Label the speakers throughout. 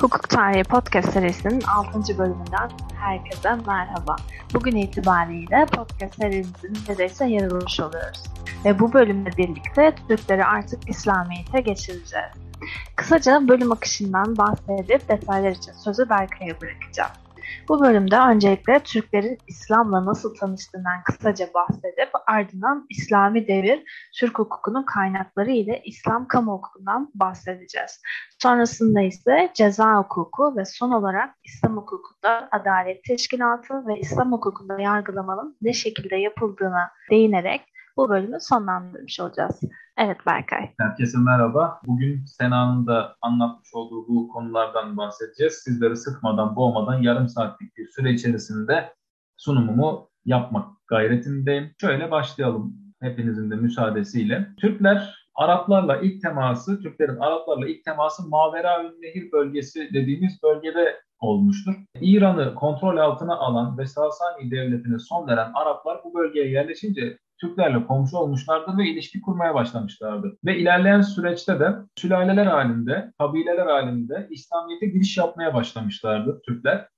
Speaker 1: Hukuk Tarihi Podcast serisinin 6. bölümünden herkese merhaba. Bugün itibariyle podcast serimizin neredeyse yarılmış oluyoruz. Ve bu bölümle birlikte Türkleri artık İslamiyet'e geçireceğiz. Kısaca bölüm akışından bahsedip detaylar için sözü Berkay'a bırakacağım. Bu bölümde öncelikle Türklerin İslam'la nasıl tanıştığından kısaca bahsedip ardından İslami devir Türk hukukunun kaynakları ile İslam kamu hukukundan bahsedeceğiz. Sonrasında ise ceza hukuku ve son olarak İslam hukukunda adalet teşkilatı ve İslam hukukunda yargılamanın ne şekilde yapıldığına değinerek bu bölümü sonlandırmış olacağız. Evet Berkay.
Speaker 2: Herkese merhaba. Bugün Sena'nın da anlatmış olduğu bu konulardan bahsedeceğiz. Sizleri sıkmadan, boğmadan yarım saatlik bir süre içerisinde sunumumu yapmak gayretindeyim. Şöyle başlayalım hepinizin de müsaadesiyle. Türkler Araplarla ilk teması, Türklerin Araplarla ilk teması Mavera Nehir bölgesi dediğimiz bölgede olmuştur. İran'ı kontrol altına alan ve Sasani devletine son veren Araplar bu bölgeye yerleşince Türklerle komşu olmuşlardır ve ilişki kurmaya başlamışlardır. Ve ilerleyen süreçte de sülaleler halinde, kabileler halinde İslamiyet'e giriş yapmaya başlamışlardı Türkler.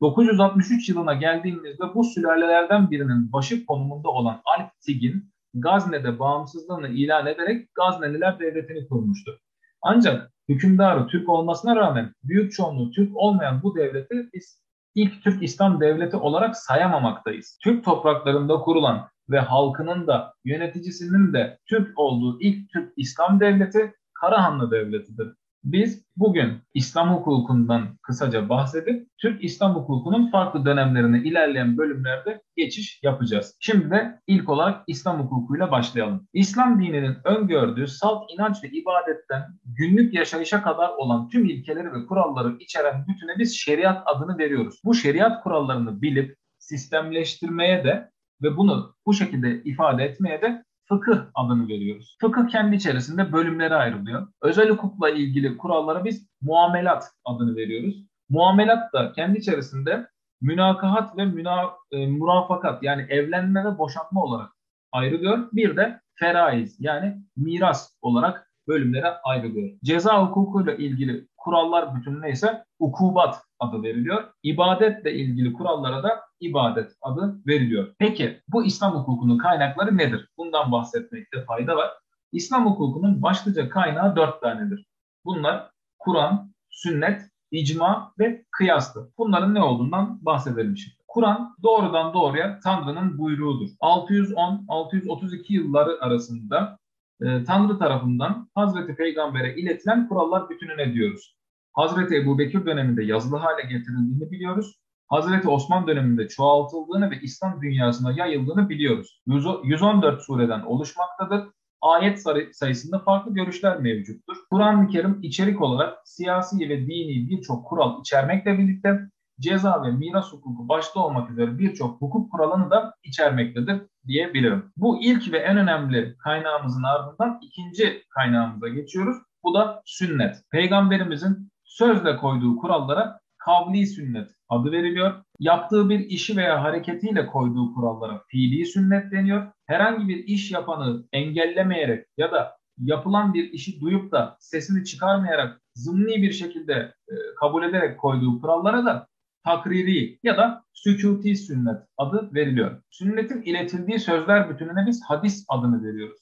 Speaker 2: 963 yılına geldiğimizde bu sülalelerden birinin başı konumunda olan Alp Tigin Gazne'de bağımsızlığını ilan ederek Gazneliler Devleti'ni kurmuştu. Ancak hükümdarı Türk olmasına rağmen büyük çoğunluğu Türk olmayan bu devleti biz ilk Türk İslam devleti olarak sayamamaktayız. Türk topraklarında kurulan ve halkının da yöneticisinin de Türk olduğu ilk Türk İslam devleti Karahanlı Devleti'dir. Biz bugün İslam hukukundan kısaca bahsedip Türk İslam hukukunun farklı dönemlerine ilerleyen bölümlerde geçiş yapacağız. Şimdi de ilk olarak İslam hukukuyla başlayalım. İslam dininin öngördüğü salt inanç ve ibadetten günlük yaşayışa kadar olan tüm ilkeleri ve kuralları içeren bütüne biz şeriat adını veriyoruz. Bu şeriat kurallarını bilip sistemleştirmeye de ve bunu bu şekilde ifade etmeye de fıkıh adını veriyoruz. Fıkıh kendi içerisinde bölümlere ayrılıyor. Özel hukukla ilgili kurallara biz muamelat adını veriyoruz. Muamelat da kendi içerisinde münakahat ve müna, e, murafakat yani evlenme ve boşanma olarak ayrılıyor. Bir de feraiz yani miras olarak bölümlere ayrılıyor. Ceza hukukuyla ilgili kurallar bütününe ise ukubat adı veriliyor. İbadetle ilgili kurallara da ibadet adı veriliyor. Peki bu İslam hukukunun kaynakları nedir? Bundan bahsetmekte fayda var. İslam hukukunun başlıca kaynağı dört tanedir. Bunlar Kur'an, sünnet, icma ve kıyastır. Bunların ne olduğundan bahsedelim şimdi. Kur'an doğrudan doğruya Tanrı'nın buyruğudur. 610-632 yılları arasında e, Tanrı tarafından Hazreti Peygamber'e iletilen kurallar bütününe diyoruz. Hazreti Ebu Bekir döneminde yazılı hale getirildiğini biliyoruz. Hazreti Osman döneminde çoğaltıldığını ve İslam dünyasına yayıldığını biliyoruz. 114 sureden oluşmaktadır. Ayet sayısında farklı görüşler mevcuttur. Kur'an-ı Kerim içerik olarak siyasi ve dini birçok kural içermekle birlikte ceza ve miras hukuku başta olmak üzere birçok hukuk kuralını da içermektedir diyebilirim. Bu ilk ve en önemli kaynağımızın ardından ikinci kaynağımıza geçiyoruz. Bu da sünnet. Peygamberimizin sözle koyduğu kurallara kavli sünnet adı veriliyor. Yaptığı bir işi veya hareketiyle koyduğu kurallara fiili sünnet deniyor. Herhangi bir iş yapanı engellemeyerek ya da yapılan bir işi duyup da sesini çıkarmayarak zımni bir şekilde e, kabul ederek koyduğu kurallara da takriri ya da sükuti sünnet adı veriliyor. Sünnetin iletildiği sözler bütününe biz hadis adını veriyoruz.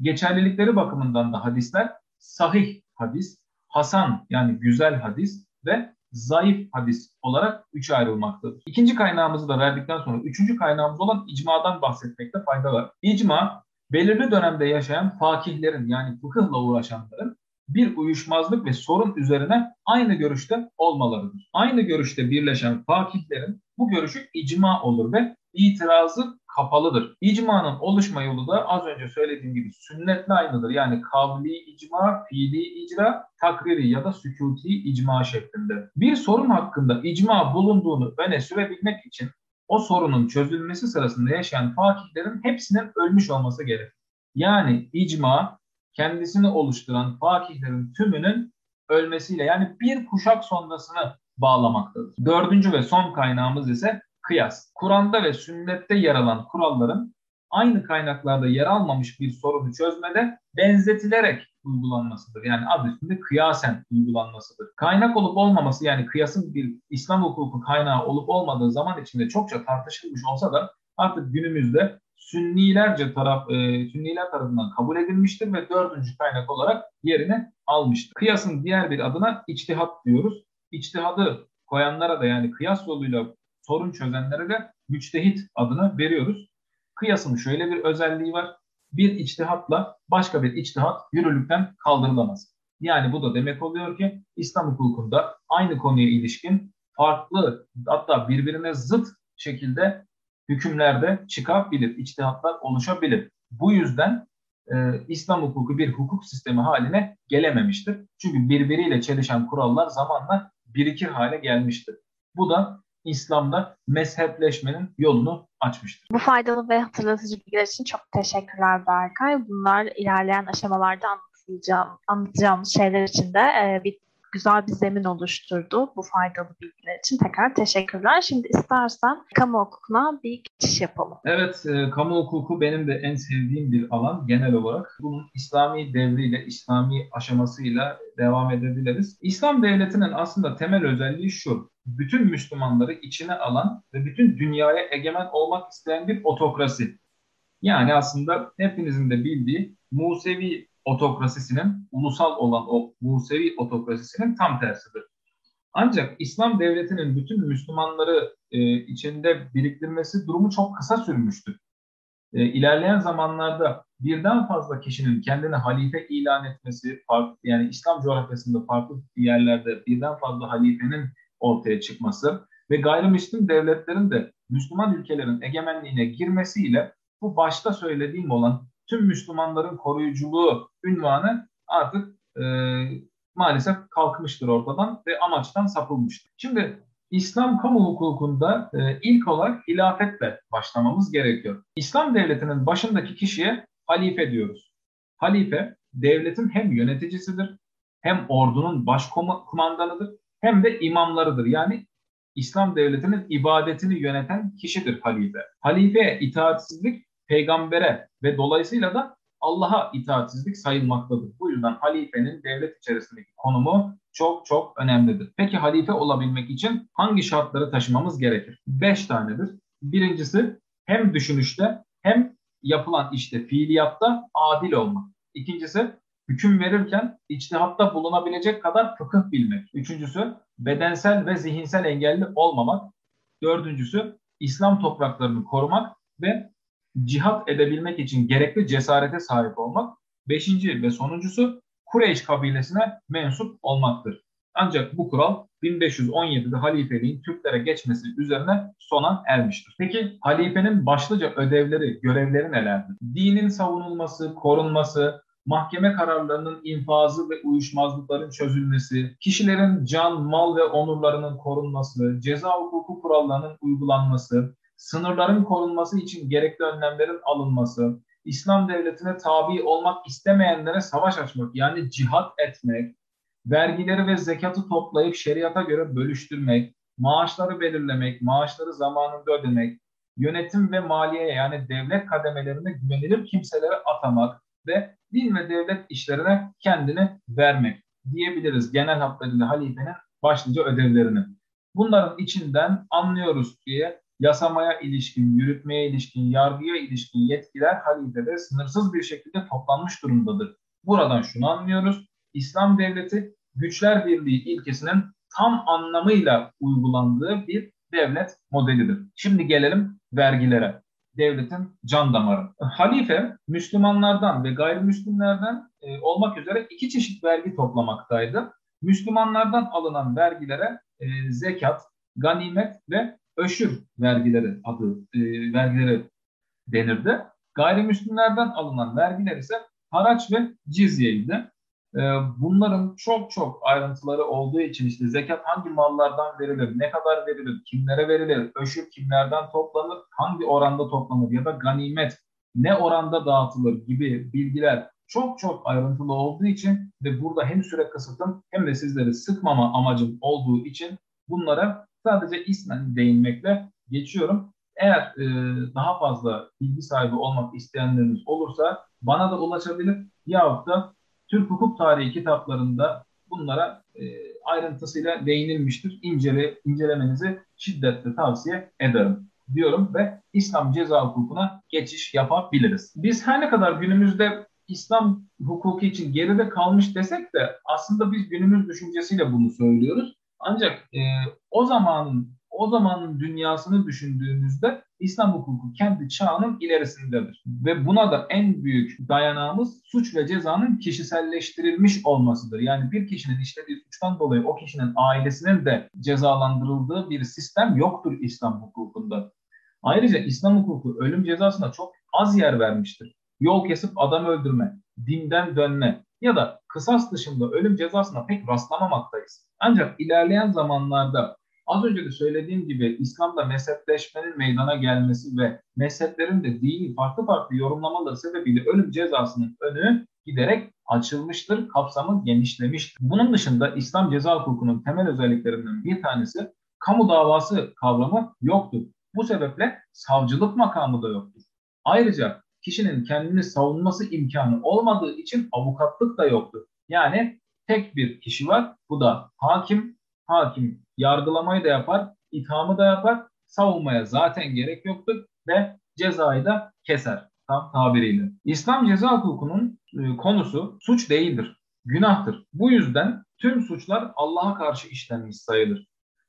Speaker 2: Geçerlilikleri bakımından da hadisler sahih hadis, hasan yani güzel hadis ve zayıf hadis olarak üçe ayrılmaktadır. İkinci kaynağımızı da verdikten sonra üçüncü kaynağımız olan icmadan bahsetmekte fayda var. İcma belirli dönemde yaşayan fakihlerin yani fıkıhla uğraşanların bir uyuşmazlık ve sorun üzerine aynı görüşte olmalarıdır. Aynı görüşte birleşen fakihlerin bu görüşü icma olur ve itirazı kapalıdır. İcmanın oluşma yolu da az önce söylediğim gibi sünnetle aynıdır. Yani kavli icma, fiili icra, takriri ya da sükuti icma şeklinde. Bir sorun hakkında icma bulunduğunu öne sürebilmek için o sorunun çözülmesi sırasında yaşayan fakihlerin hepsinin ölmüş olması gerekir. Yani icma kendisini oluşturan fakihlerin tümünün ölmesiyle yani bir kuşak sonrasını bağlamaktadır. Dördüncü ve son kaynağımız ise kıyas. Kur'an'da ve sünnette yer alan kuralların aynı kaynaklarda yer almamış bir sorunu çözmede benzetilerek uygulanmasıdır. Yani adı üstünde kıyasen uygulanmasıdır. Kaynak olup olmaması yani kıyasın bir İslam hukuku kaynağı olup olmadığı zaman içinde çokça tartışılmış olsa da artık günümüzde Sünnilerce taraf, e, Sünniler tarafından kabul edilmiştir ve dördüncü kaynak olarak yerini almıştır. Kıyasın diğer bir adına içtihat diyoruz. İçtihadı koyanlara da yani kıyas yoluyla sorun çözenlere de müçtehit adını veriyoruz. Kıyasın şöyle bir özelliği var. Bir içtihatla başka bir içtihat yürürlükten kaldırılamaz. Yani bu da demek oluyor ki İslam hukukunda aynı konuya ilişkin farklı hatta birbirine zıt şekilde hükümlerde çıkabilir, içtihatlar oluşabilir. Bu yüzden e, İslam hukuku bir hukuk sistemi haline gelememiştir. Çünkü birbiriyle çelişen kurallar zamanla birikir hale gelmiştir. Bu da İslam'da mezhepleşmenin yolunu açmıştır.
Speaker 1: Bu faydalı ve hatırlatıcı bilgiler için çok teşekkürler Berkay. Bunlar ilerleyen aşamalarda anlatacağım, anlatacağımız şeyler için de e, bir güzel bir zemin oluşturdu bu faydalı bilgiler için. Tekrar teşekkürler. Şimdi istersen kamu hukukuna bir geçiş yapalım.
Speaker 2: Evet, e, kamu hukuku benim de en sevdiğim bir alan genel olarak. Bunun İslami devriyle, İslami aşamasıyla devam edebiliriz. İslam devletinin aslında temel özelliği şu. Bütün Müslümanları içine alan ve bütün dünyaya egemen olmak isteyen bir otokrasi. Yani aslında hepinizin de bildiği Musevi otokrasisinin, ulusal olan o Musevi otokrasisinin tam tersidir. Ancak İslam devletinin bütün Müslümanları e, içinde biriktirmesi durumu çok kısa sürmüştür. E, ilerleyen zamanlarda birden fazla kişinin kendini halife ilan etmesi, farklı, yani İslam coğrafyasında farklı yerlerde birden fazla halifenin ortaya çıkması ve gayrimüslim devletlerin de Müslüman ülkelerin egemenliğine girmesiyle bu başta söylediğim olan tüm Müslümanların koruyuculuğu ünvanı artık e, maalesef kalkmıştır ortadan ve amaçtan sapılmıştır. Şimdi İslam kamu hukukunda e, ilk olarak hilafetle başlamamız gerekiyor. İslam devletinin başındaki kişiye halife diyoruz. Halife devletin hem yöneticisidir, hem ordunun başkumandanıdır, hem de imamlarıdır. Yani İslam devletinin ibadetini yöneten kişidir halife. Halifeye itaatsizlik peygambere ve dolayısıyla da Allah'a itaatsizlik sayılmaktadır. Bu yüzden halifenin devlet içerisindeki konumu çok çok önemlidir. Peki halife olabilmek için hangi şartları taşımamız gerekir? Beş tanedir. Birincisi hem düşünüşte hem yapılan işte fiiliyatta adil olmak. İkincisi hüküm verirken içtihatta bulunabilecek kadar fıkıh bilmek. Üçüncüsü bedensel ve zihinsel engelli olmamak. Dördüncüsü İslam topraklarını korumak ve cihat edebilmek için gerekli cesarete sahip olmak. Beşinci ve sonuncusu Kureyş kabilesine mensup olmaktır. Ancak bu kural 1517'de halifeliğin Türklere geçmesi üzerine sona ermiştir. Peki halifenin başlıca ödevleri, görevleri nelerdir? Dinin savunulması, korunması, mahkeme kararlarının infazı ve uyuşmazlıkların çözülmesi, kişilerin can, mal ve onurlarının korunması, ceza hukuku kurallarının uygulanması, sınırların korunması için gerekli önlemlerin alınması, İslam devletine tabi olmak istemeyenlere savaş açmak yani cihat etmek, vergileri ve zekatı toplayıp şeriata göre bölüştürmek, maaşları belirlemek, maaşları zamanında ödemek, yönetim ve maliye yani devlet kademelerine güvenilir kimselere atamak ve din ve devlet işlerine kendini vermek diyebiliriz genel hatlarıyla halifenin başlıca ödevlerini. Bunların içinden anlıyoruz diye yasamaya ilişkin, yürütmeye ilişkin, yargıya ilişkin yetkiler halifede sınırsız bir şekilde toplanmış durumdadır. Buradan şunu anlıyoruz. İslam devleti güçler birliği ilkesinin tam anlamıyla uygulandığı bir devlet modelidir. Şimdi gelelim vergilere. Devletin can damarı. Halife Müslümanlardan ve gayrimüslimlerden e, olmak üzere iki çeşit vergi toplamaktaydı. Müslümanlardan alınan vergilere e, zekat, ganimet ve öşür vergileri adı e, vergileri denirdi. Gayrimüslimlerden alınan vergiler ise haraç ve cizyeydi. E, bunların çok çok ayrıntıları olduğu için işte zekat hangi mallardan verilir, ne kadar verilir, kimlere verilir, öşür kimlerden toplanır, hangi oranda toplanır ya da ganimet ne oranda dağıtılır gibi bilgiler çok çok ayrıntılı olduğu için ve burada hem süre kısıtım hem de sizleri sıkmama amacım olduğu için bunlara Sadece ismen değinmekle geçiyorum. Eğer e, daha fazla bilgi sahibi olmak isteyenleriniz olursa bana da ulaşabilir yahut da Türk hukuk tarihi kitaplarında bunlara e, ayrıntısıyla değinilmiştir. İncele, incelemenizi şiddetle tavsiye ederim diyorum ve İslam ceza hukukuna geçiş yapabiliriz. Biz her ne kadar günümüzde İslam hukuku için geride kalmış desek de aslında biz günümüz düşüncesiyle bunu söylüyoruz. Ancak e, o zamanın o zamanın dünyasını düşündüğümüzde İslam hukuku kendi çağının ilerisindedir. Ve buna da en büyük dayanağımız suç ve cezanın kişiselleştirilmiş olmasıdır. Yani bir kişinin işlediği suçtan dolayı o kişinin ailesinin de cezalandırıldığı bir sistem yoktur İslam hukukunda. Ayrıca İslam hukuku ölüm cezasına çok az yer vermiştir. Yol kesip adam öldürme, dinden dönme ya da kısas dışında ölüm cezasına pek rastlamamaktayız. Ancak ilerleyen zamanlarda Az önce de söylediğim gibi İslam'da mezhepleşmenin meydana gelmesi ve mezheplerin de dini farklı farklı yorumlamaları sebebiyle ölüm cezasının önü giderek açılmıştır, kapsamı genişlemiştir. Bunun dışında İslam ceza hukukunun temel özelliklerinden bir tanesi kamu davası kavramı yoktur. Bu sebeple savcılık makamı da yoktur. Ayrıca kişinin kendini savunması imkanı olmadığı için avukatlık da yoktur. Yani tek bir kişi var. Bu da hakim. Hakim yargılamayı da yapar, ithamı da yapar. Savunmaya zaten gerek yoktur ve cezayı da keser tam tabiriyle. İslam ceza hukukunun e, konusu suç değildir, günahtır. Bu yüzden tüm suçlar Allah'a karşı işlenmiş sayılır.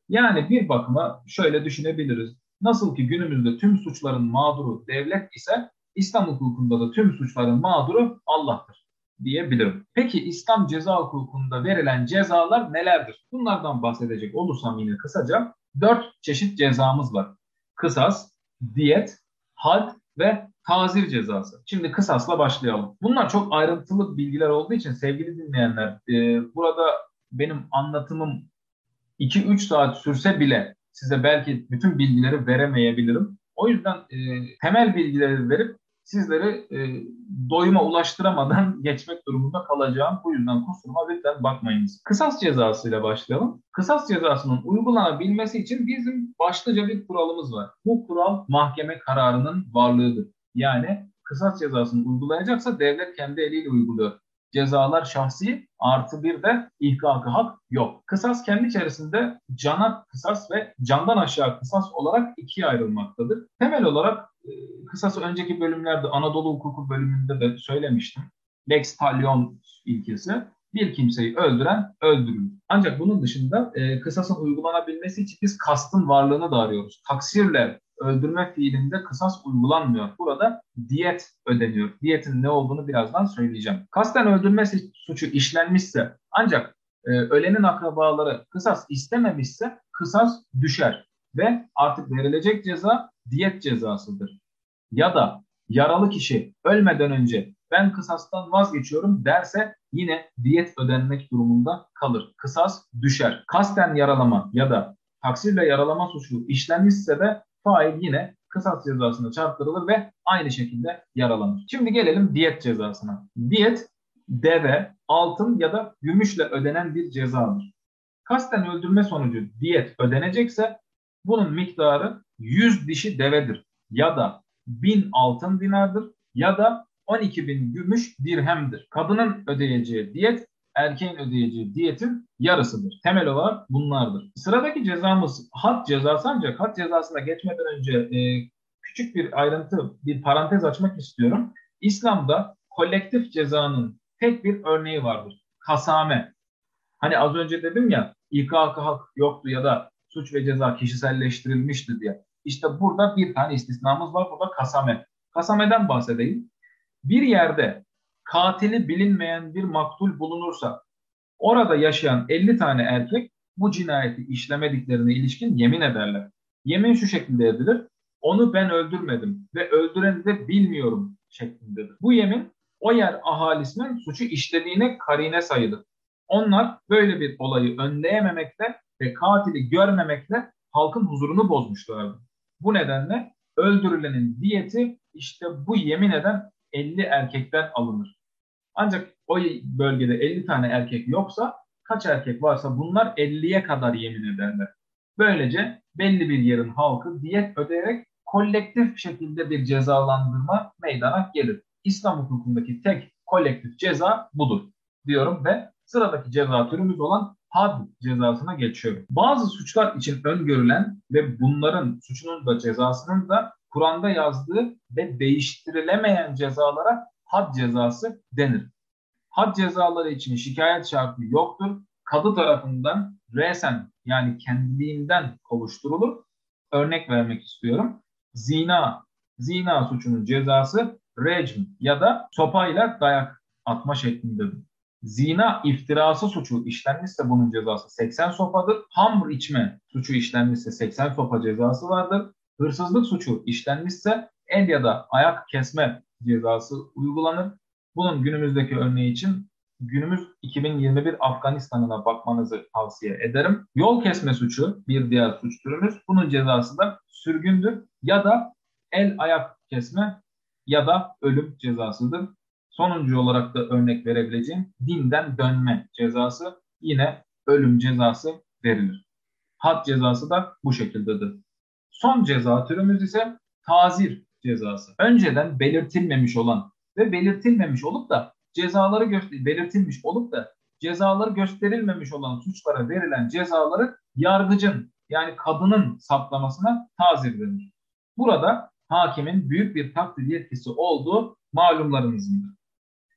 Speaker 2: Yani bir bakıma şöyle düşünebiliriz. Nasıl ki günümüzde tüm suçların mağduru devlet ise İslam hukukunda da tüm suçların mağduru Allah'tır diyebilirim. Peki İslam ceza hukukunda verilen cezalar nelerdir? Bunlardan bahsedecek olursam yine kısaca dört çeşit cezamız var. Kısas, diyet, had ve tazir cezası. Şimdi kısasla başlayalım. Bunlar çok ayrıntılı bilgiler olduğu için sevgili dinleyenler e, burada benim anlatımım 2-3 saat sürse bile size belki bütün bilgileri veremeyebilirim. O yüzden e, temel bilgileri verip sizleri e, doyuma ulaştıramadan geçmek durumunda kalacağım. Bu yüzden kusuruma lütfen bakmayınız. Kısas cezasıyla başlayalım. Kısas cezasının uygulanabilmesi için bizim başlıca bir kuralımız var. Bu kural mahkeme kararının varlığıdır. Yani kısas cezasını uygulayacaksa devlet kendi eliyle uyguluyor cezalar şahsi artı bir de ihkakı hak yok. Kısas kendi içerisinde cana kısas ve candan aşağı kısas olarak ikiye ayrılmaktadır. Temel olarak e, kısası önceki bölümlerde Anadolu hukuku bölümünde de söylemiştim. Lex tallion ilkesi bir kimseyi öldüren öldürülür. Ancak bunun dışında e, kısasın uygulanabilmesi için biz kastın varlığını da arıyoruz. Taksirle öldürme fiilinde kısas uygulanmıyor. Burada diyet ödeniyor. Diyetin ne olduğunu birazdan söyleyeceğim. Kasten öldürme suçu işlenmişse ancak e, ölenin akrabaları kısas istememişse kısas düşer ve artık verilecek ceza diyet cezasıdır. Ya da yaralı kişi ölmeden önce ben kısastan vazgeçiyorum derse yine diyet ödenmek durumunda kalır. Kısas düşer. Kasten yaralama ya da taksirle yaralama suçu işlenmişse de fail yine kısas cezasına çarptırılır ve aynı şekilde yaralanır. Şimdi gelelim diyet cezasına. Diyet deve, altın ya da gümüşle ödenen bir cezadır. Kasten öldürme sonucu diyet ödenecekse bunun miktarı 100 dişi devedir ya da 1000 altın dinardır ya da 12 bin gümüş dirhemdir. Kadının ödeyeceği diyet erkeğin ödeyeceği diyetin yarısıdır. Temel olarak bunlardır. Sıradaki cezamız had cezası ancak had cezasına geçmeden önce e, küçük bir ayrıntı, bir parantez açmak istiyorum. İslam'da kolektif cezanın tek bir örneği vardır. Kasame. Hani az önce dedim ya İKK hak yoktu ya da suç ve ceza kişiselleştirilmişti diye. İşte burada bir tane istisnamız var. Bu da kasame. Kasameden bahsedeyim. Bir yerde katili bilinmeyen bir maktul bulunursa orada yaşayan 50 tane erkek bu cinayeti işlemediklerine ilişkin yemin ederler. Yemin şu şekilde edilir. Onu ben öldürmedim ve öldüreni de bilmiyorum şeklindedir. Bu yemin o yer ahalisinin suçu işlediğine karine sayılır. Onlar böyle bir olayı önleyememekle ve katili görmemekle halkın huzurunu bozmuşlardı. Bu nedenle öldürülenin diyeti işte bu yemin eden 50 erkekten alınır. Ancak o bölgede 50 tane erkek yoksa kaç erkek varsa bunlar 50'ye kadar yemin ederler. Böylece belli bir yerin halkı diyet ödeyerek kolektif şekilde bir cezalandırma meydana gelir. İslam hukukundaki tek kolektif ceza budur. diyorum ve sıradaki ceza türümüz olan had cezasına geçiyorum. Bazı suçlar için öngörülen ve bunların suçunun da cezasının da Kur'an'da yazdığı ve değiştirilemeyen cezalara had cezası denir. Had cezaları için şikayet şartı yoktur. Kadı tarafından resen yani kendiliğinden kovuşturulur. Örnek vermek istiyorum. Zina, zina suçunun cezası recm ya da sopayla dayak atma şeklindedir. Zina iftirası suçu işlenmişse bunun cezası 80 sopadır. Hamr içme suçu işlenmişse 80 sopa cezası vardır. Hırsızlık suçu işlenmişse el ya da ayak kesme cezası uygulanır. Bunun günümüzdeki örneği için günümüz 2021 Afganistan'ına bakmanızı tavsiye ederim. Yol kesme suçu bir diğer suç türümüz. Bunun cezası da sürgündür ya da el ayak kesme ya da ölüm cezasıdır. Sonuncu olarak da örnek verebileceğim dinden dönme cezası yine ölüm cezası verilir. Had cezası da bu şekildedir. Son ceza türümüz ise tazir cezası. Önceden belirtilmemiş olan ve belirtilmemiş olup da cezaları göster belirtilmiş olup da cezaları gösterilmemiş olan suçlara verilen cezaları yargıcın yani kadının saptamasına tazir denir. Burada hakimin büyük bir takdir yetkisi olduğu malumlarımızındır.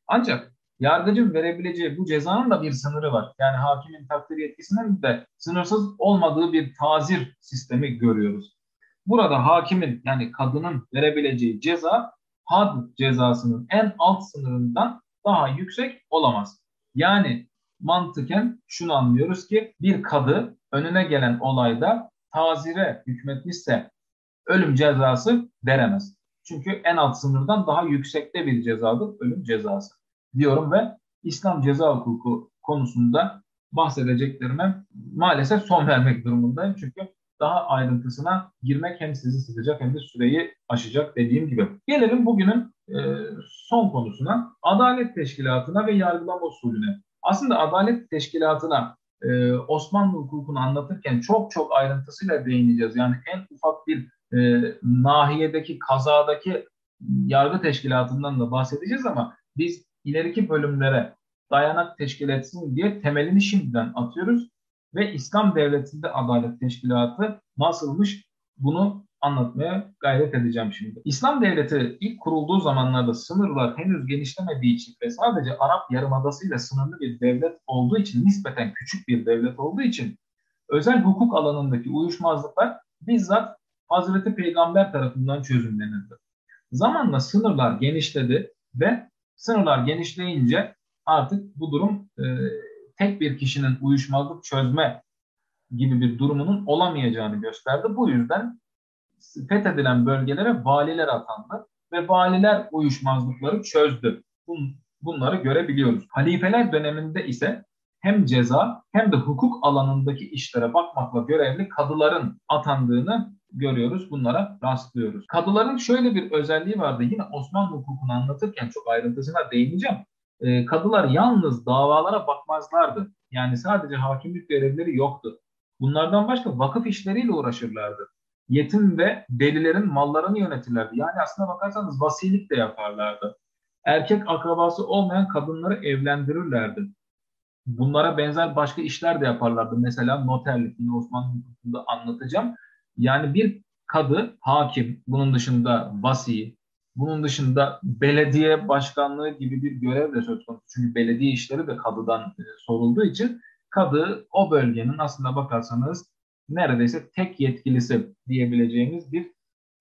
Speaker 2: Ancak yargıcın verebileceği bu cezanın da bir sınırı var. Yani hakimin takdir yetkisinin de sınırsız olmadığı bir tazir sistemi görüyoruz. Burada hakimin yani kadının verebileceği ceza had cezasının en alt sınırından daha yüksek olamaz. Yani mantıken şunu anlıyoruz ki bir kadı önüne gelen olayda tazire hükmetmişse ölüm cezası veremez. Çünkü en alt sınırdan daha yüksekte bir cezadır ölüm cezası diyorum ve İslam ceza hukuku konusunda bahsedeceklerime maalesef son vermek durumundayım. Çünkü daha ayrıntısına girmek hem sizi sıkacak hem de süreyi aşacak dediğim gibi. Gelelim bugünün e, son konusuna. Adalet Teşkilatı'na ve yargılama usulüne. Aslında Adalet Teşkilatı'na e, Osmanlı hukukunu anlatırken çok çok ayrıntısıyla değineceğiz. Yani en ufak bir e, nahiyedeki, kazadaki yargı teşkilatından da bahsedeceğiz ama biz ileriki bölümlere dayanak teşkil etsin diye temelini şimdiden atıyoruz ve İslam Devleti'nde Adalet Teşkilatı nasılmış bunu anlatmaya gayret edeceğim şimdi. İslam Devleti ilk kurulduğu zamanlarda sınırlar henüz genişlemediği için ve sadece Arap Yarımadası ile sınırlı bir devlet olduğu için nispeten küçük bir devlet olduğu için özel hukuk alanındaki uyuşmazlıklar bizzat Hazreti Peygamber tarafından çözümlenirdi. Zamanla sınırlar genişledi ve sınırlar genişleyince artık bu durum e, tek bir kişinin uyuşmazlık çözme gibi bir durumunun olamayacağını gösterdi. Bu yüzden fethedilen bölgelere valiler atandı ve valiler uyuşmazlıkları çözdü. Bunları görebiliyoruz. Halifeler döneminde ise hem ceza hem de hukuk alanındaki işlere bakmakla görevli kadıların atandığını görüyoruz. Bunlara rastlıyoruz. Kadıların şöyle bir özelliği vardı. Yine Osmanlı hukukunu anlatırken çok ayrıntısına değineceğim. E, kadılar yalnız davalara bakmazlardı. Yani sadece hakimlik görevleri yoktu. Bunlardan başka vakıf işleriyle uğraşırlardı. Yetim ve delilerin mallarını yönetirlerdi. Yani aslına bakarsanız vasilik de yaparlardı. Erkek akrabası olmayan kadınları evlendirirlerdi. Bunlara benzer başka işler de yaparlardı. Mesela noterlik, yine Osmanlı anlatacağım. Yani bir kadı, hakim, bunun dışında vasi, bunun dışında belediye başkanlığı gibi bir görev de söz konusu. Çünkü belediye işleri de kadıdan e, sorulduğu için kadı o bölgenin aslında bakarsanız neredeyse tek yetkilisi diyebileceğimiz bir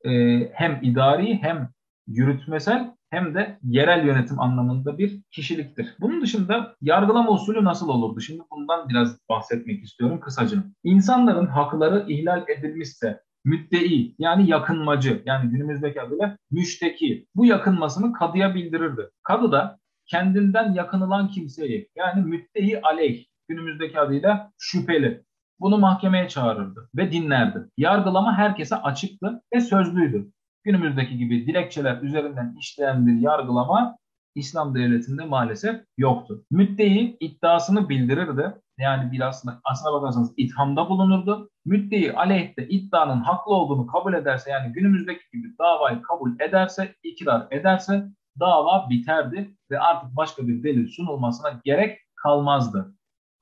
Speaker 2: e, hem idari hem yürütmesel hem de yerel yönetim anlamında bir kişiliktir. Bunun dışında yargılama usulü nasıl olurdu? Şimdi bundan biraz bahsetmek istiyorum kısaca. İnsanların hakları ihlal edilmişse müddei yani yakınmacı yani günümüzdeki adıyla müşteki bu yakınmasını kadıya bildirirdi. Kadı da kendinden yakınılan kimseyi yani müddei aleyh günümüzdeki adıyla şüpheli bunu mahkemeye çağırırdı ve dinlerdi. Yargılama herkese açıktı ve sözlüydü. Günümüzdeki gibi dilekçeler üzerinden işleyen bir yargılama İslam devletinde maalesef yoktu. Müddei iddiasını bildirirdi. Yani bir aslında aslına bakarsanız ithamda bulunurdu. Müddei aleyhte iddianın haklı olduğunu kabul ederse yani günümüzdeki gibi davayı kabul ederse, ikrar ederse dava biterdi ve artık başka bir delil sunulmasına gerek kalmazdı.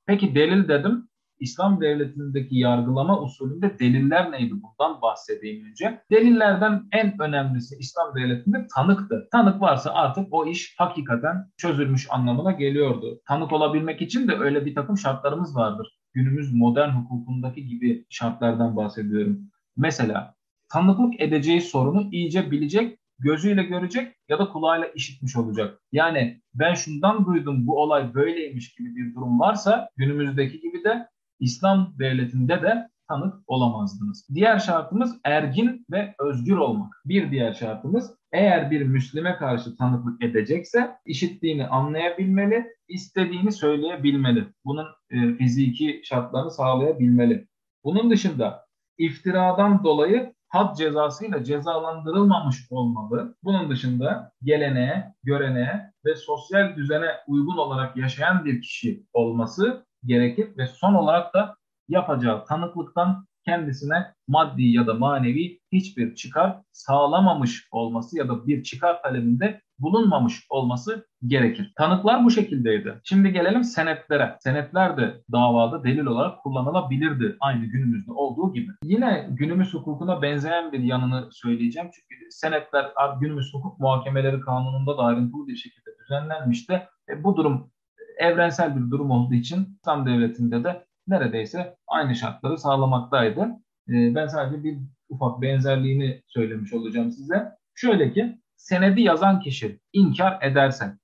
Speaker 2: Peki delil dedim. İslam devletindeki yargılama usulünde deliller neydi? Bundan bahsedeyim önce. Delillerden en önemlisi İslam devletinde tanıktı. Tanık varsa artık o iş hakikaten çözülmüş anlamına geliyordu. Tanık olabilmek için de öyle bir takım şartlarımız vardır. Günümüz modern hukukundaki gibi şartlardan bahsediyorum. Mesela tanıklık edeceği sorunu iyice bilecek gözüyle görecek ya da kulağıyla işitmiş olacak. Yani ben şundan duydum bu olay böyleymiş gibi bir durum varsa günümüzdeki gibi de İslam devletinde de tanık olamazdınız. Diğer şartımız ergin ve özgür olmak. Bir diğer şartımız eğer bir Müslime karşı tanıklık edecekse işittiğini anlayabilmeli, istediğini söyleyebilmeli. Bunun e, fiziki şartlarını sağlayabilmeli. Bunun dışında iftiradan dolayı had cezasıyla cezalandırılmamış olmalı. Bunun dışında geleneğe, göreneğe ve sosyal düzene uygun olarak yaşayan bir kişi olması gerekir ve son olarak da yapacağı tanıklıktan kendisine maddi ya da manevi hiçbir çıkar sağlamamış olması ya da bir çıkar talebinde bulunmamış olması gerekir. Tanıklar bu şekildeydi. Şimdi gelelim senetlere. Senetler de davada delil olarak kullanılabilirdi aynı günümüzde olduğu gibi. Yine günümüz hukukuna benzeyen bir yanını söyleyeceğim. Çünkü senetler günümüz hukuk muhakemeleri kanununda da ayrıntılı bir şekilde düzenlenmişti. E, bu durum evrensel bir durum olduğu için İslam devletinde de neredeyse aynı şartları sağlamaktaydı. E, ben sadece bir ufak benzerliğini söylemiş olacağım size. Şöyle ki senedi yazan kişi inkar ederse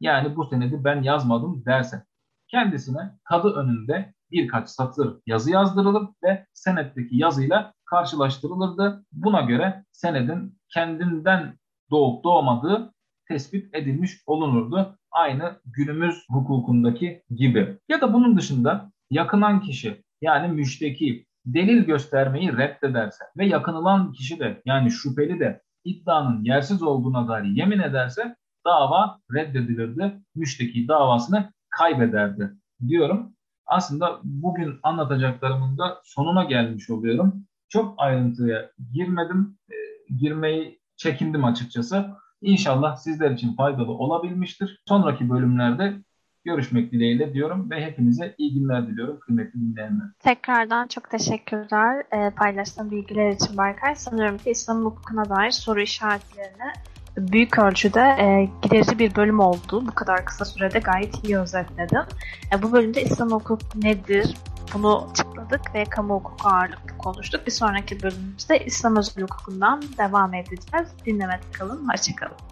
Speaker 2: yani bu senedi ben yazmadım derse kendisine kadı önünde birkaç satır yazı yazdırılır ve senetteki yazıyla karşılaştırılırdı. Buna göre senedin kendinden doğup doğmadığı tespit edilmiş olunurdu. Aynı günümüz hukukundaki gibi. Ya da bunun dışında yakınan kişi yani müşteki delil göstermeyi reddederse ve yakınılan kişi de yani şüpheli de iddianın yersiz olduğuna dair yemin ederse dava reddedilirdi. Müşteki davasını kaybederdi diyorum. Aslında bugün anlatacaklarımın da sonuna gelmiş oluyorum. Çok ayrıntıya girmedim. E, girmeyi çekindim açıkçası. İnşallah sizler için faydalı olabilmiştir. Sonraki bölümlerde görüşmek dileğiyle diyorum ve hepinize iyi günler diliyorum kıymetli dinleyenler.
Speaker 1: Tekrardan çok teşekkürler e, paylaştığın bilgiler için Berkay. Sanıyorum ki İslam hukukuna dair soru işaretlerini büyük ölçüde e, giderici bir bölüm oldu. Bu kadar kısa sürede gayet iyi özetledin. E, bu bölümde İslam hukuku nedir? Bunu açıkladık ve kamu hukuku ağırlıklı konuştuk. Bir sonraki bölümümüzde İslam özel hukukundan devam edeceğiz. Dinlemede kalın, hoşçakalın.